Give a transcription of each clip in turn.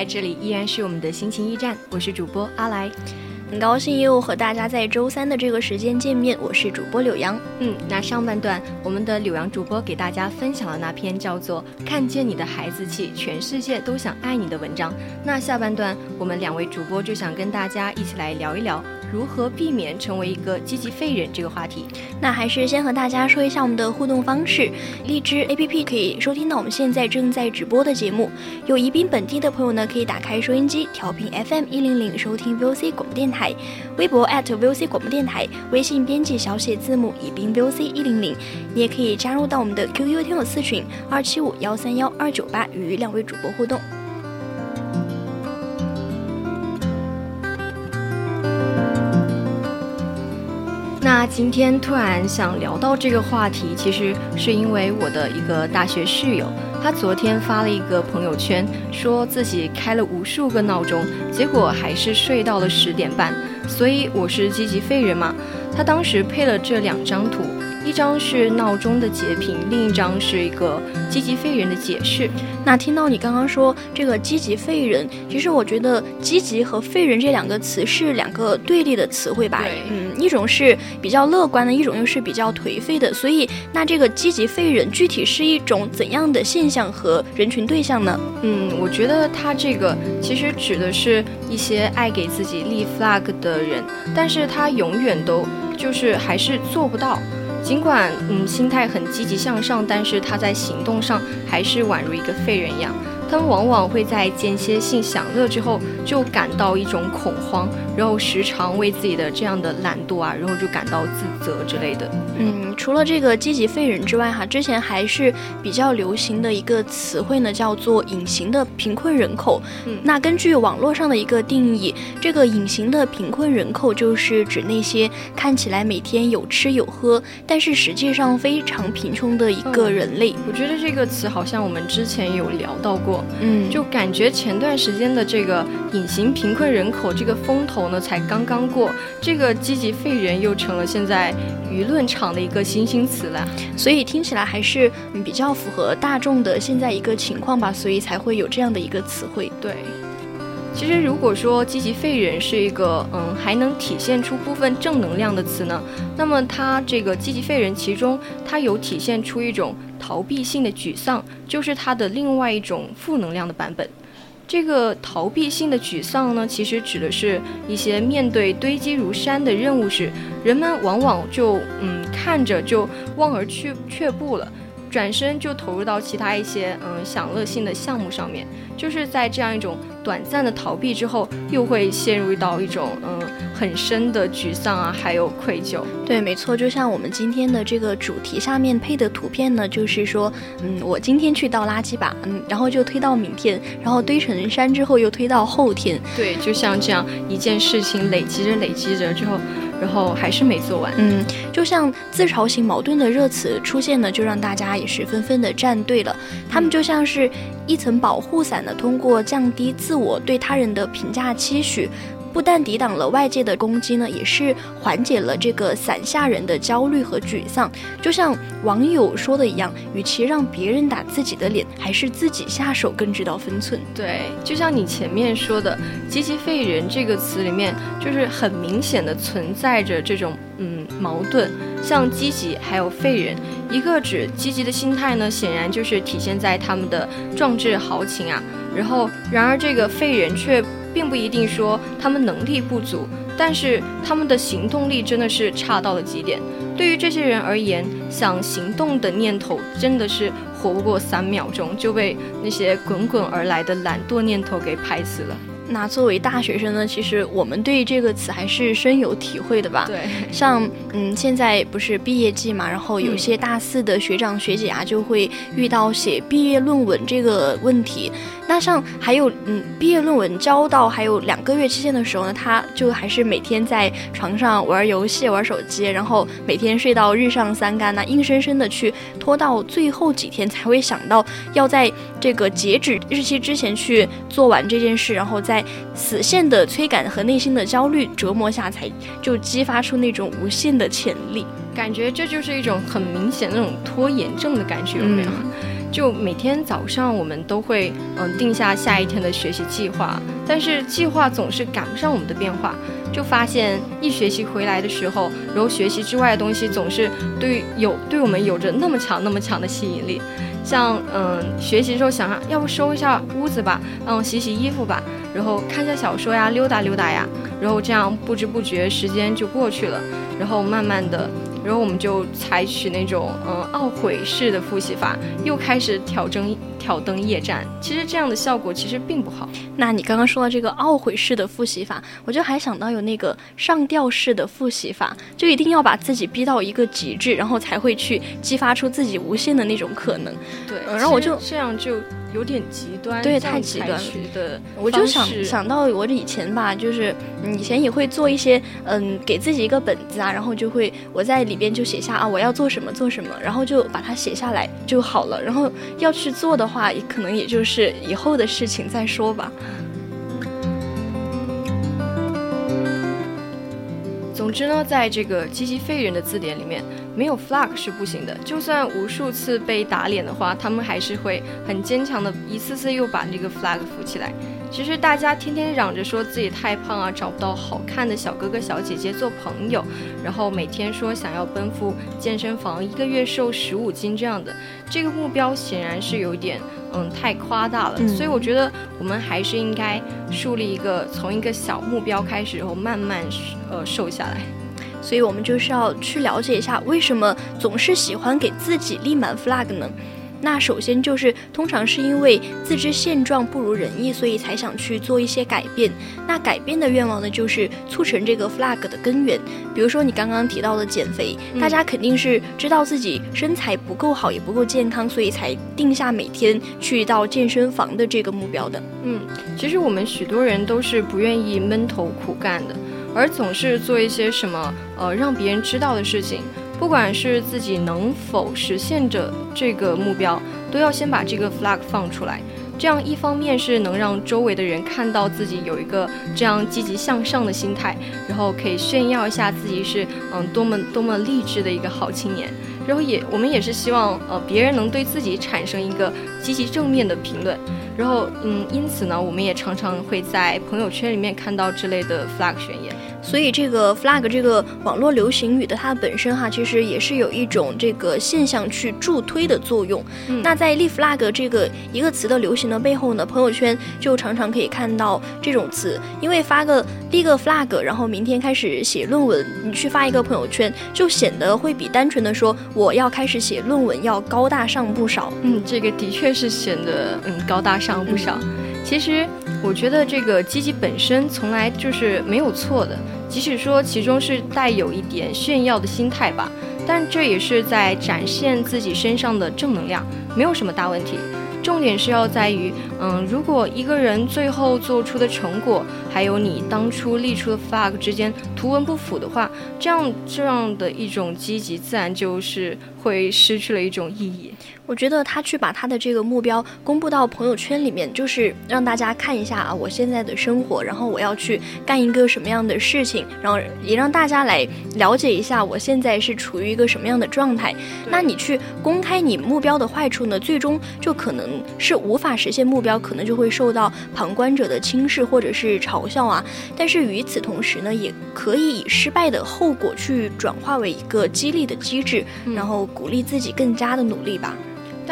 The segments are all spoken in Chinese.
来，这里依然是我们的心情驿站，我是主播阿来，很高兴又和大家在周三的这个时间见面，我是主播柳阳。嗯，那上半段我们的柳阳主播给大家分享了那篇叫做《看见你的孩子气，全世界都想爱你》的文章，那下半段我们两位主播就想跟大家一起来聊一聊。如何避免成为一个积极废人这个话题？那还是先和大家说一下我们的互动方式。荔枝 APP 可以收听到我们现在正在直播的节目。有宜宾本地的朋友呢，可以打开收音机调频 FM 一零零收听 VOC 广播电台。微博 @VOC 广播电台，微信编辑小写字母宜宾 VOC 一零零。你也可以加入到我们的 QQ 听友四群二七五幺三幺二九八，与两位主播互动。那今天突然想聊到这个话题，其实是因为我的一个大学室友，他昨天发了一个朋友圈，说自己开了无数个闹钟，结果还是睡到了十点半。所以我是积极废人嘛？他当时配了这两张图。一张是闹钟的截屏，另一张是一个积极废人的解释。那听到你刚刚说这个积极废人，其实我觉得积极和废人这两个词是两个对立的词汇吧？嗯，一种是比较乐观的，一种又是比较颓废的。所以，那这个积极废人具体是一种怎样的现象和人群对象呢？嗯，我觉得他这个其实指的是一些爱给自己立 flag 的人，但是他永远都就是还是做不到。尽管嗯心态很积极向上，但是他在行动上还是宛如一个废人一样。他们往往会在间歇性享乐之后就感到一种恐慌，然后时常为自己的这样的懒惰啊，然后就感到自责之类的。嗯，除了这个积极废人之外，哈，之前还是比较流行的一个词汇呢，叫做隐形的贫困人口。嗯，那根据网络上的一个定义，这个隐形的贫困人口就是指那些看起来每天有吃有喝，但是实际上非常贫穷的一个人类。我觉得这个词好像我们之前有聊到过。嗯，就感觉前段时间的这个隐形贫困人口这个风头呢，才刚刚过，这个积极废人又成了现在舆论场的一个新兴词了，所以听起来还是比较符合大众的现在一个情况吧，所以才会有这样的一个词汇。对，其实如果说积极废人是一个嗯还能体现出部分正能量的词呢，那么它这个积极废人其中它有体现出一种。逃避性的沮丧就是它的另外一种负能量的版本。这个逃避性的沮丧呢，其实指的是一些面对堆积如山的任务时，人们往往就嗯看着就望而却却步了。转身就投入到其他一些嗯享乐性的项目上面，就是在这样一种短暂的逃避之后，又会陷入到一种嗯很深的沮丧啊，还有愧疚。对，没错，就像我们今天的这个主题下面配的图片呢，就是说，嗯，我今天去倒垃圾吧，嗯，然后就推到明天，然后堆成山之后又推到后天。对，就像这样一件事情累积着累积着之后。然后还是没做完，嗯，就像自嘲型矛盾的热词出现呢，就让大家也是纷纷的站队了。他们就像是一层保护伞呢，通过降低自我对他人的评价期许。不但抵挡了外界的攻击呢，也是缓解了这个伞下人的焦虑和沮丧。就像网友说的一样，与其让别人打自己的脸，还是自己下手更知道分寸。对，就像你前面说的“积极废人”这个词里面，就是很明显的存在着这种嗯矛盾。像积极还有废人，一个指积极的心态呢，显然就是体现在他们的壮志豪情啊。然后，然而这个废人却。并不一定说他们能力不足，但是他们的行动力真的是差到了极点。对于这些人而言，想行动的念头真的是活不过三秒钟，就被那些滚滚而来的懒惰念头给拍死了。那作为大学生呢，其实我们对这个词还是深有体会的吧？对，像嗯，现在不是毕业季嘛，然后有些大四的学长学姐啊，就会遇到写毕业论文这个问题。那像还有嗯，毕业论文交到还有两个月期限的时候呢，他就还是每天在床上玩游戏、玩手机，然后每天睡到日上三竿呢，硬生生的去拖到最后几天才会想到要在这个截止日期之前去做完这件事，然后在死线的催赶和内心的焦虑折磨下，才就激发出那种无限的潜力。感觉这就是一种很明显那种拖延症的感觉，有没有？就每天早上我们都会嗯定下下一天的学习计划，但是计划总是赶不上我们的变化，就发现一学期回来的时候，然后学习之外的东西总是对有对我们有着那么强那么强的吸引力，像嗯学习时候想要不收一下屋子吧，嗯洗洗衣服吧，然后看下小说呀，溜达溜达呀，然后这样不知不觉时间就过去了，然后慢慢的。然后我们就采取那种嗯懊悔式的复习法，又开始挑灯挑灯夜战。其实这样的效果其实并不好。那你刚刚说到这个懊悔式的复习法，我就还想到有那个上吊式的复习法，就一定要把自己逼到一个极致，然后才会去激发出自己无限的那种可能。对，然后我就这样就。有点极端，对，太极端了。我就想想到我以前吧，就是以前也会做一些，嗯，给自己一个本子啊，然后就会我在里边就写下啊，我要做什么做什么，然后就把它写下来就好了。然后要去做的话，可能也就是以后的事情再说吧。总之呢，在这个积极废人的字典里面，没有 flag 是不行的。就算无数次被打脸的话，他们还是会很坚强的，一次次又把这个 flag 扶起来。其实大家天天嚷着说自己太胖啊，找不到好看的小哥哥小姐姐做朋友，然后每天说想要奔赴健身房，一个月瘦十五斤这样的，这个目标显然是有点。嗯，太夸大了，所以我觉得我们还是应该树立一个从一个小目标开始，然后慢慢呃瘦下来。所以我们就是要去了解一下，为什么总是喜欢给自己立满 flag 呢？那首先就是，通常是因为自知现状不如人意，所以才想去做一些改变。那改变的愿望呢，就是促成这个 flag 的根源。比如说你刚刚提到的减肥，大家肯定是知道自己身材不够好，也不够健康，所以才定下每天去到健身房的这个目标的。嗯，其实我们许多人都是不愿意闷头苦干的，而总是做一些什么呃让别人知道的事情。不管是自己能否实现着这个目标，都要先把这个 flag 放出来。这样一方面是能让周围的人看到自己有一个这样积极向上的心态，然后可以炫耀一下自己是嗯多么多么励志的一个好青年。然后也我们也是希望呃别人能对自己产生一个积极正面的评论。然后嗯因此呢，我们也常常会在朋友圈里面看到之类的 flag 宣言。所以这个 flag 这个网络流行语的它本身哈，其实也是有一种这个现象去助推的作用。那在立 flag 这个一个词的流行的背后呢，朋友圈就常常可以看到这种词。因为发个立个 flag，然后明天开始写论文，你去发一个朋友圈，就显得会比单纯的说我要开始写论文要高大上不少。嗯，这个的确是显得嗯高大上不少。其实。我觉得这个积极本身从来就是没有错的，即使说其中是带有一点炫耀的心态吧，但这也是在展现自己身上的正能量，没有什么大问题。重点是要在于，嗯，如果一个人最后做出的成果，还有你当初立出的 flag 之间图文不符的话，这样这样的一种积极，自然就是会失去了一种意义。我觉得他去把他的这个目标公布到朋友圈里面，就是让大家看一下啊，我现在的生活，然后我要去干一个什么样的事情，然后也让大家来了解一下我现在是处于一个什么样的状态。那你去公开你目标的坏处呢，最终就可能是无法实现目标，可能就会受到旁观者的轻视或者是嘲笑啊。但是与此同时呢，也可以以失败的后果去转化为一个激励的机制，然后鼓励自己更加的努力吧。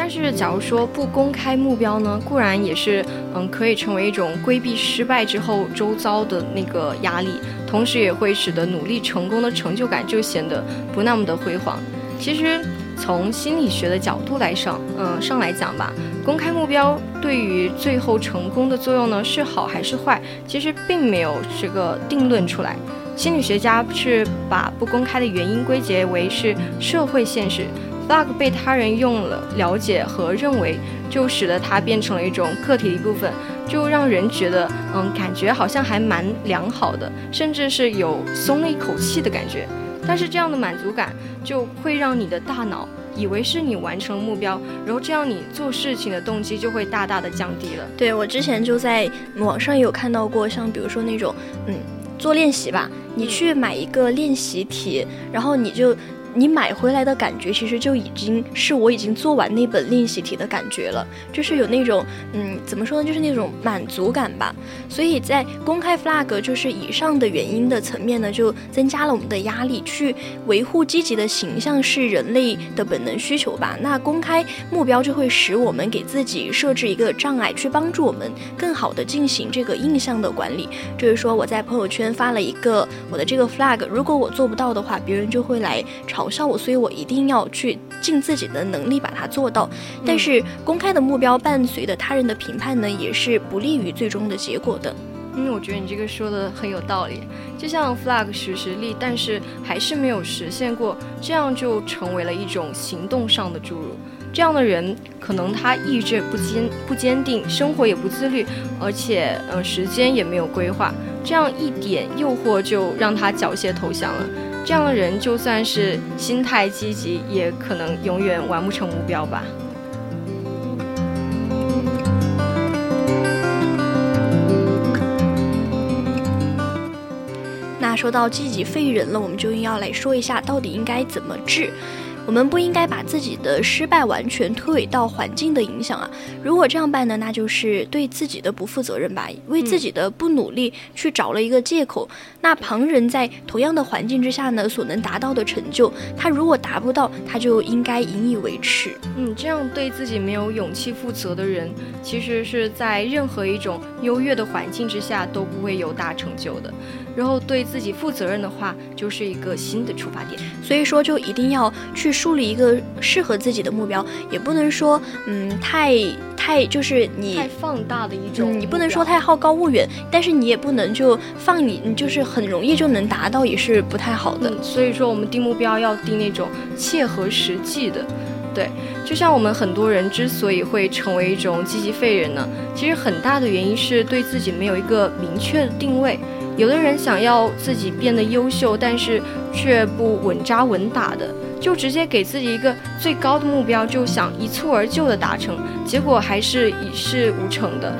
但是，假如说不公开目标呢，固然也是，嗯，可以成为一种规避失败之后周遭的那个压力，同时也会使得努力成功的成就感就显得不那么的辉煌。其实，从心理学的角度来上，嗯，上来讲吧，公开目标对于最后成功的作用呢，是好还是坏，其实并没有这个定论出来。心理学家是把不公开的原因归结为是社会现实。Bug 被他人用了了解和认为，就使得它变成了一种个体的一部分，就让人觉得，嗯，感觉好像还蛮良好的，甚至是有松了一口气的感觉。但是这样的满足感就会让你的大脑以为是你完成了目标，然后这样你做事情的动机就会大大的降低了。对我之前就在网上有看到过，像比如说那种，嗯，做练习吧，你去买一个练习题，然后你就。你买回来的感觉，其实就已经是我已经做完那本练习题的感觉了，就是有那种，嗯，怎么说呢，就是那种满足感吧。所以在公开 flag 就是以上的原因的层面呢，就增加了我们的压力，去维护积极的形象是人类的本能需求吧。那公开目标就会使我们给自己设置一个障碍，去帮助我们更好的进行这个印象的管理。就是说我在朋友圈发了一个我的这个 flag，如果我做不到的话，别人就会来。嘲笑我，所以我一定要去尽自己的能力把它做到。但是公开的目标伴随着他人的评判呢，也是不利于最终的结果的。嗯，我觉得你这个说的很有道理。就像 flag 实实力，但是还是没有实现过，这样就成为了一种行动上的注入。这样的人，可能他意志不坚不坚定，生活也不自律，而且嗯，时间也没有规划。这样一点诱惑就让他缴械投降了。这样的人，就算是心态积极，也可能永远完不成目标吧。那说到积极废人了，我们就要来说一下，到底应该怎么治。我们不应该把自己的失败完全推诿到环境的影响啊！如果这样办呢，那就是对自己的不负责任吧，为自己的不努力去找了一个借口。那旁人在同样的环境之下呢，所能达到的成就，他如果达不到，他就应该引以为耻。嗯，这样对自己没有勇气负责的人，其实是在任何一种优越的环境之下都不会有大成就的。然后对自己负责任的话，就是一个新的出发点。所以说，就一定要去。树立一个适合自己的目标，也不能说，嗯，太太就是你太放大的一种，你不能说太好高骛远，但是你也不能就放你你，就是很容易就能达到，也是不太好的。所以说，我们定目标要定那种切合实际的。对，就像我们很多人之所以会成为一种积极废人呢，其实很大的原因是对自己没有一个明确的定位。有的人想要自己变得优秀，但是却不稳扎稳打的。就直接给自己一个最高的目标，就想一蹴而就的达成，结果还是一事无成的。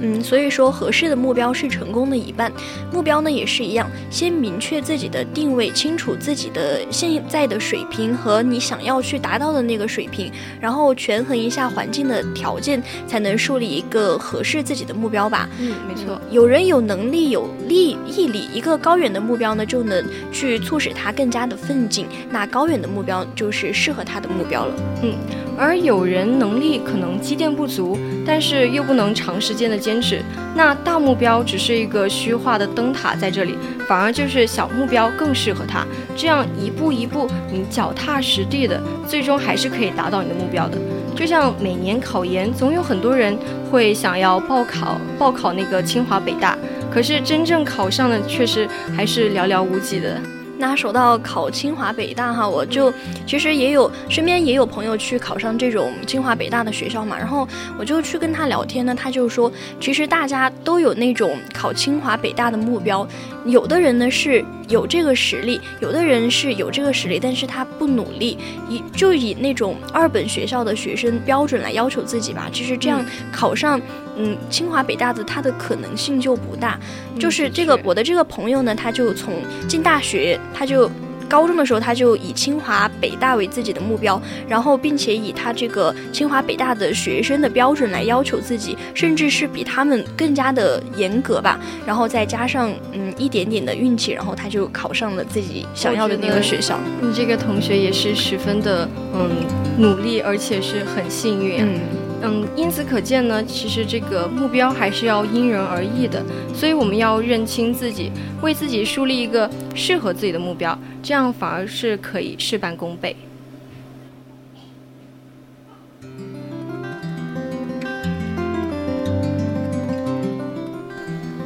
嗯，所以说合适的目标是成功的一半。目标呢也是一样，先明确自己的定位，清楚自己的现在的水平和你想要去达到的那个水平，然后权衡一下环境的条件，才能树立一个合适自己的目标吧。嗯，没错。有人有能力、有力毅力，一个高远的目标呢，就能去促使他更加的奋进。那高远的目标就是适合他的目标了。嗯。而有人能力可能积淀不足，但是又不能长时间的坚持，那大目标只是一个虚化的灯塔，在这里反而就是小目标更适合他。这样一步一步，你脚踏实地的，最终还是可以达到你的目标的。就像每年考研，总有很多人会想要报考报考那个清华北大，可是真正考上的却是还是寥寥无几的。那说到考清华北大哈，我就其实也有身边也有朋友去考上这种清华北大的学校嘛，然后我就去跟他聊天呢，他就说，其实大家都有那种考清华北大的目标，有的人呢是有这个实力，有的人是有这个实力，但是他不努力，以就以那种二本学校的学生标准来要求自己吧，其实这样考上。嗯，清华北大的它的可能性就不大，就是这个我的这个朋友呢，他就从进大学他就。高中的时候他就以清华北大为自己的目标，然后并且以他这个清华北大的学生的标准来要求自己，甚至是比他们更加的严格吧。然后再加上嗯一点点的运气，然后他就考上了自己想要的那个学校。你这个同学也是十分的嗯努力，而且是很幸运。嗯嗯，因此可见呢，其实这个目标还是要因人而异的，所以我们要认清自己，为自己树立一个适合自己的目标，这样反而是可以事半功倍。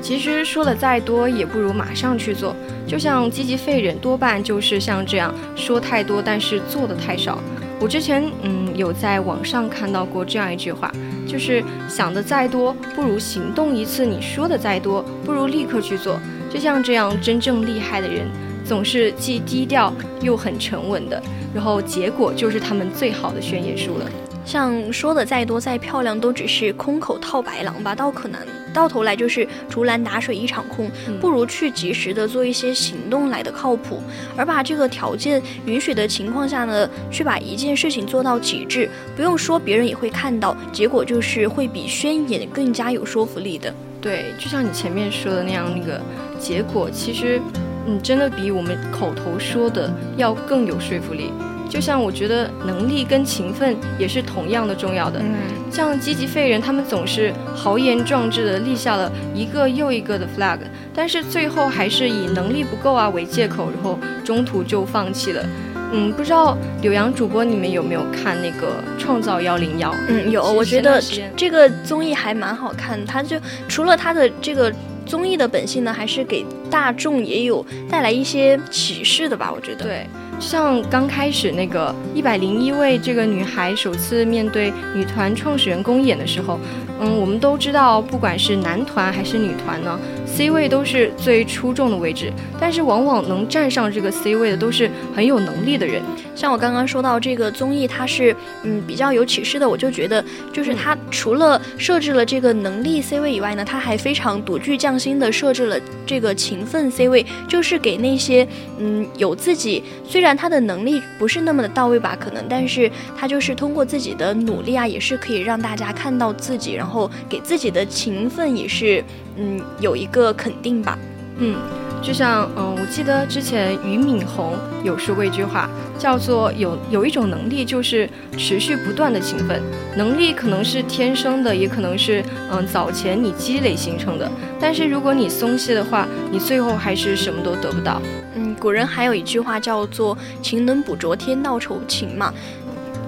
其实说的再多，也不如马上去做。就像积极废人，多半就是像这样说太多，但是做的太少。我之前嗯有在网上看到过这样一句话，就是想的再多不如行动一次，你说的再多不如立刻去做。就像这样真正厉害的人，总是既低调又很沉稳的，然后结果就是他们最好的宣言书了。像说的再多再漂亮，都只是空口套白狼吧？到可能到头来就是竹篮打水一场空，不如去及时的做一些行动来的靠谱。而把这个条件允许的情况下呢，去把一件事情做到极致，不用说别人也会看到，结果就是会比宣言更加有说服力的。对，就像你前面说的那样，那个结果其实，嗯，真的比我们口头说的要更有说服力。就像我觉得能力跟勤奋也是同样的重要的。嗯，像积极废人，他们总是豪言壮志的立下了一个又一个的 flag，但是最后还是以能力不够啊为借口，然后中途就放弃了。嗯，不知道柳阳主播你们有没有看那个《创造幺零幺》？嗯，有，我觉得这个综艺还蛮好看。它就除了它的这个综艺的本性呢，还是给大众也有带来一些启示的吧？我觉得。对。像刚开始那个一百零一位这个女孩首次面对女团创始人公演的时候，嗯，我们都知道，不管是男团还是女团呢，C 位都是最出众的位置，但是往往能站上这个 C 位的都是很有能力的人。像我刚刚说到这个综艺，它是嗯比较有启示的，我就觉得就是它除了设置了这个能力 C 位以外呢，它还非常独具匠心的设置了这个勤奋 C 位，就是给那些嗯有自己虽然。他的能力不是那么的到位吧？可能，但是他就是通过自己的努力啊，也是可以让大家看到自己，然后给自己的勤奋也是，嗯，有一个肯定吧。嗯，就像，嗯，我记得之前俞敏洪有说过一句话，叫做有有一种能力就是持续不断的勤奋，能力可能是天生的，也可能是，嗯，早前你积累形成的。但是如果你松懈的话，你最后还是什么都得不到。嗯，古人还有一句话叫做“勤能补拙，天道酬勤”嘛，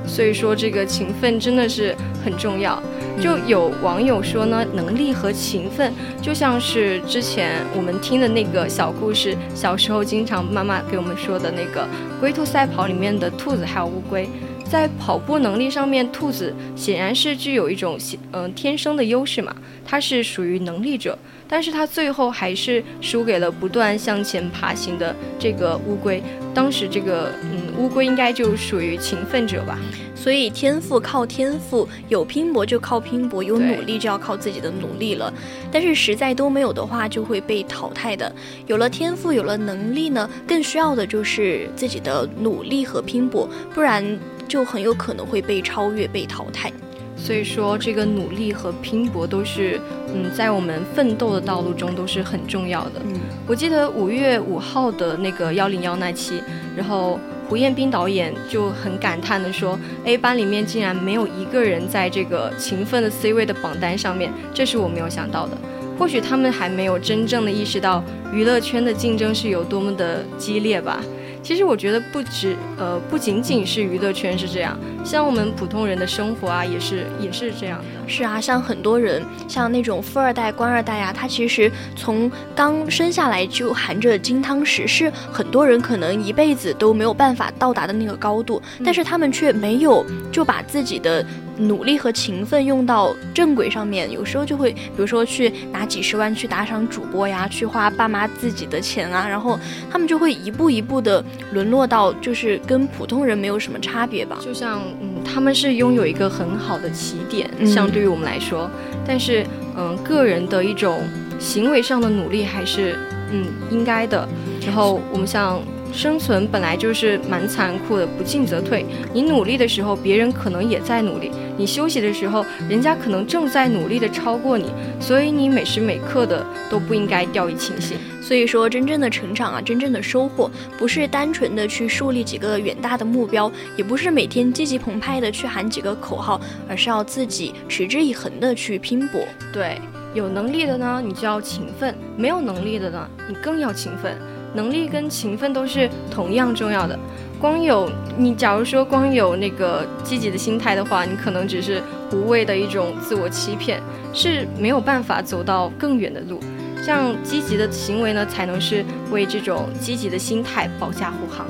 所以说这个勤奋真的是很重要。就有网友说呢，能力和勤奋就像是之前我们听的那个小故事，小时候经常妈妈给我们说的那个龟兔赛跑里面的兔子还有乌龟。在跑步能力上面，兔子显然是具有一种嗯天生的优势嘛，它是属于能力者，但是它最后还是输给了不断向前爬行的这个乌龟。当时这个嗯乌龟应该就属于勤奋者吧，所以天赋靠天赋，有拼搏就靠拼搏，有努力就要靠自己的努力了。但是实在都没有的话，就会被淘汰的。有了天赋，有了能力呢，更需要的就是自己的努力和拼搏，不然。就很有可能会被超越、被淘汰，所以说这个努力和拼搏都是，嗯，在我们奋斗的道路中都是很重要的。嗯，我记得五月五号的那个幺零幺那期，然后胡彦斌导演就很感叹的说，A 班里面竟然没有一个人在这个勤奋的 C 位的榜单上面，这是我没有想到的。或许他们还没有真正的意识到娱乐圈的竞争是有多么的激烈吧。其实我觉得不止，呃，不仅仅是娱乐圈是这样，像我们普通人的生活啊，也是也是这样的。是啊，像很多人，像那种富二代、官二代呀，他其实从刚生下来就含着金汤匙，是很多人可能一辈子都没有办法到达的那个高度，但是他们却没有就把自己的。努力和勤奋用到正轨上面，有时候就会，比如说去拿几十万去打赏主播呀，去花爸妈自己的钱啊，然后他们就会一步一步的沦落到，就是跟普通人没有什么差别吧。就像，嗯，他们是拥有一个很好的起点，相对于我们来说，但是，嗯，个人的一种行为上的努力还是，嗯，应该的。然后我们像。生存本来就是蛮残酷的，不进则退。你努力的时候，别人可能也在努力；你休息的时候，人家可能正在努力的超过你。所以你每时每刻的都不应该掉以轻心。所以说，真正的成长啊，真正的收获，不是单纯的去树立几个远大的目标，也不是每天积极澎湃的去喊几个口号，而是要自己持之以恒的去拼搏。对，有能力的呢，你就要勤奋；没有能力的呢，你更要勤奋。能力跟勤奋都是同样重要的。光有你，假如说光有那个积极的心态的话，你可能只是无谓的一种自我欺骗，是没有办法走到更远的路。像积极的行为呢，才能是为这种积极的心态保驾护航。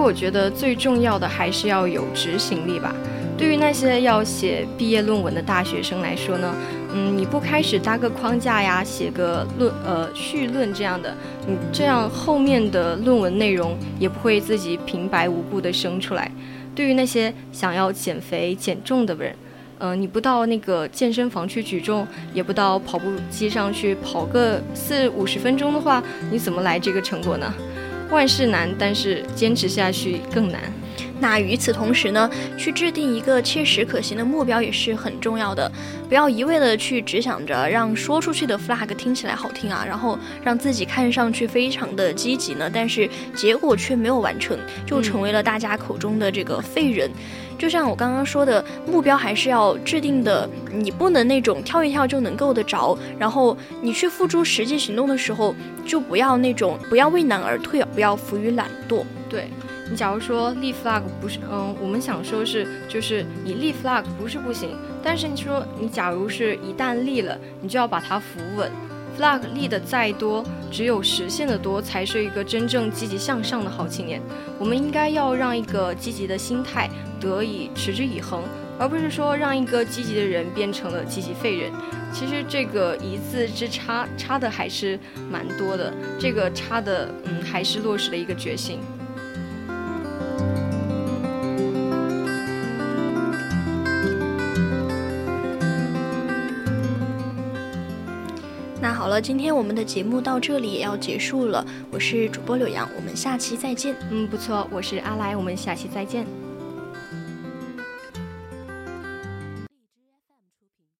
我觉得最重要的还是要有执行力吧。对于那些要写毕业论文的大学生来说呢，嗯，你不开始搭个框架呀，写个论呃序论这样的，你这样后面的论文内容也不会自己平白无故的生出来。对于那些想要减肥减重的人，嗯，你不到那个健身房去举重，也不到跑步机上去跑个四五十分钟的话，你怎么来这个成果呢？万事难，但是坚持下去更难。那与此同时呢，去制定一个切实可行的目标也是很重要的。不要一味的去只想着让说出去的 flag 听起来好听啊，然后让自己看上去非常的积极呢，但是结果却没有完成，就成为了大家口中的这个废人。就像我刚刚说的，目标还是要制定的，你不能那种跳一跳就能够得着。然后你去付诸实际行动的时候，就不要那种不要畏难而退，不要浮于懒惰。对。你假如说立 flag 不是，嗯，我们想说是，就是你立 flag 不是不行，但是你说你假如是一旦立了，你就要把它扶稳。flag 立的再多，只有实现的多，才是一个真正积极向上的好青年。我们应该要让一个积极的心态得以持之以恒，而不是说让一个积极的人变成了积极废人。其实这个一字之差，差的还是蛮多的。这个差的，嗯，还是落实了一个决心。那好了，今天我们的节目到这里也要结束了。我是主播柳阳，我们下期再见。嗯，不错，我是阿来，我们下期再见。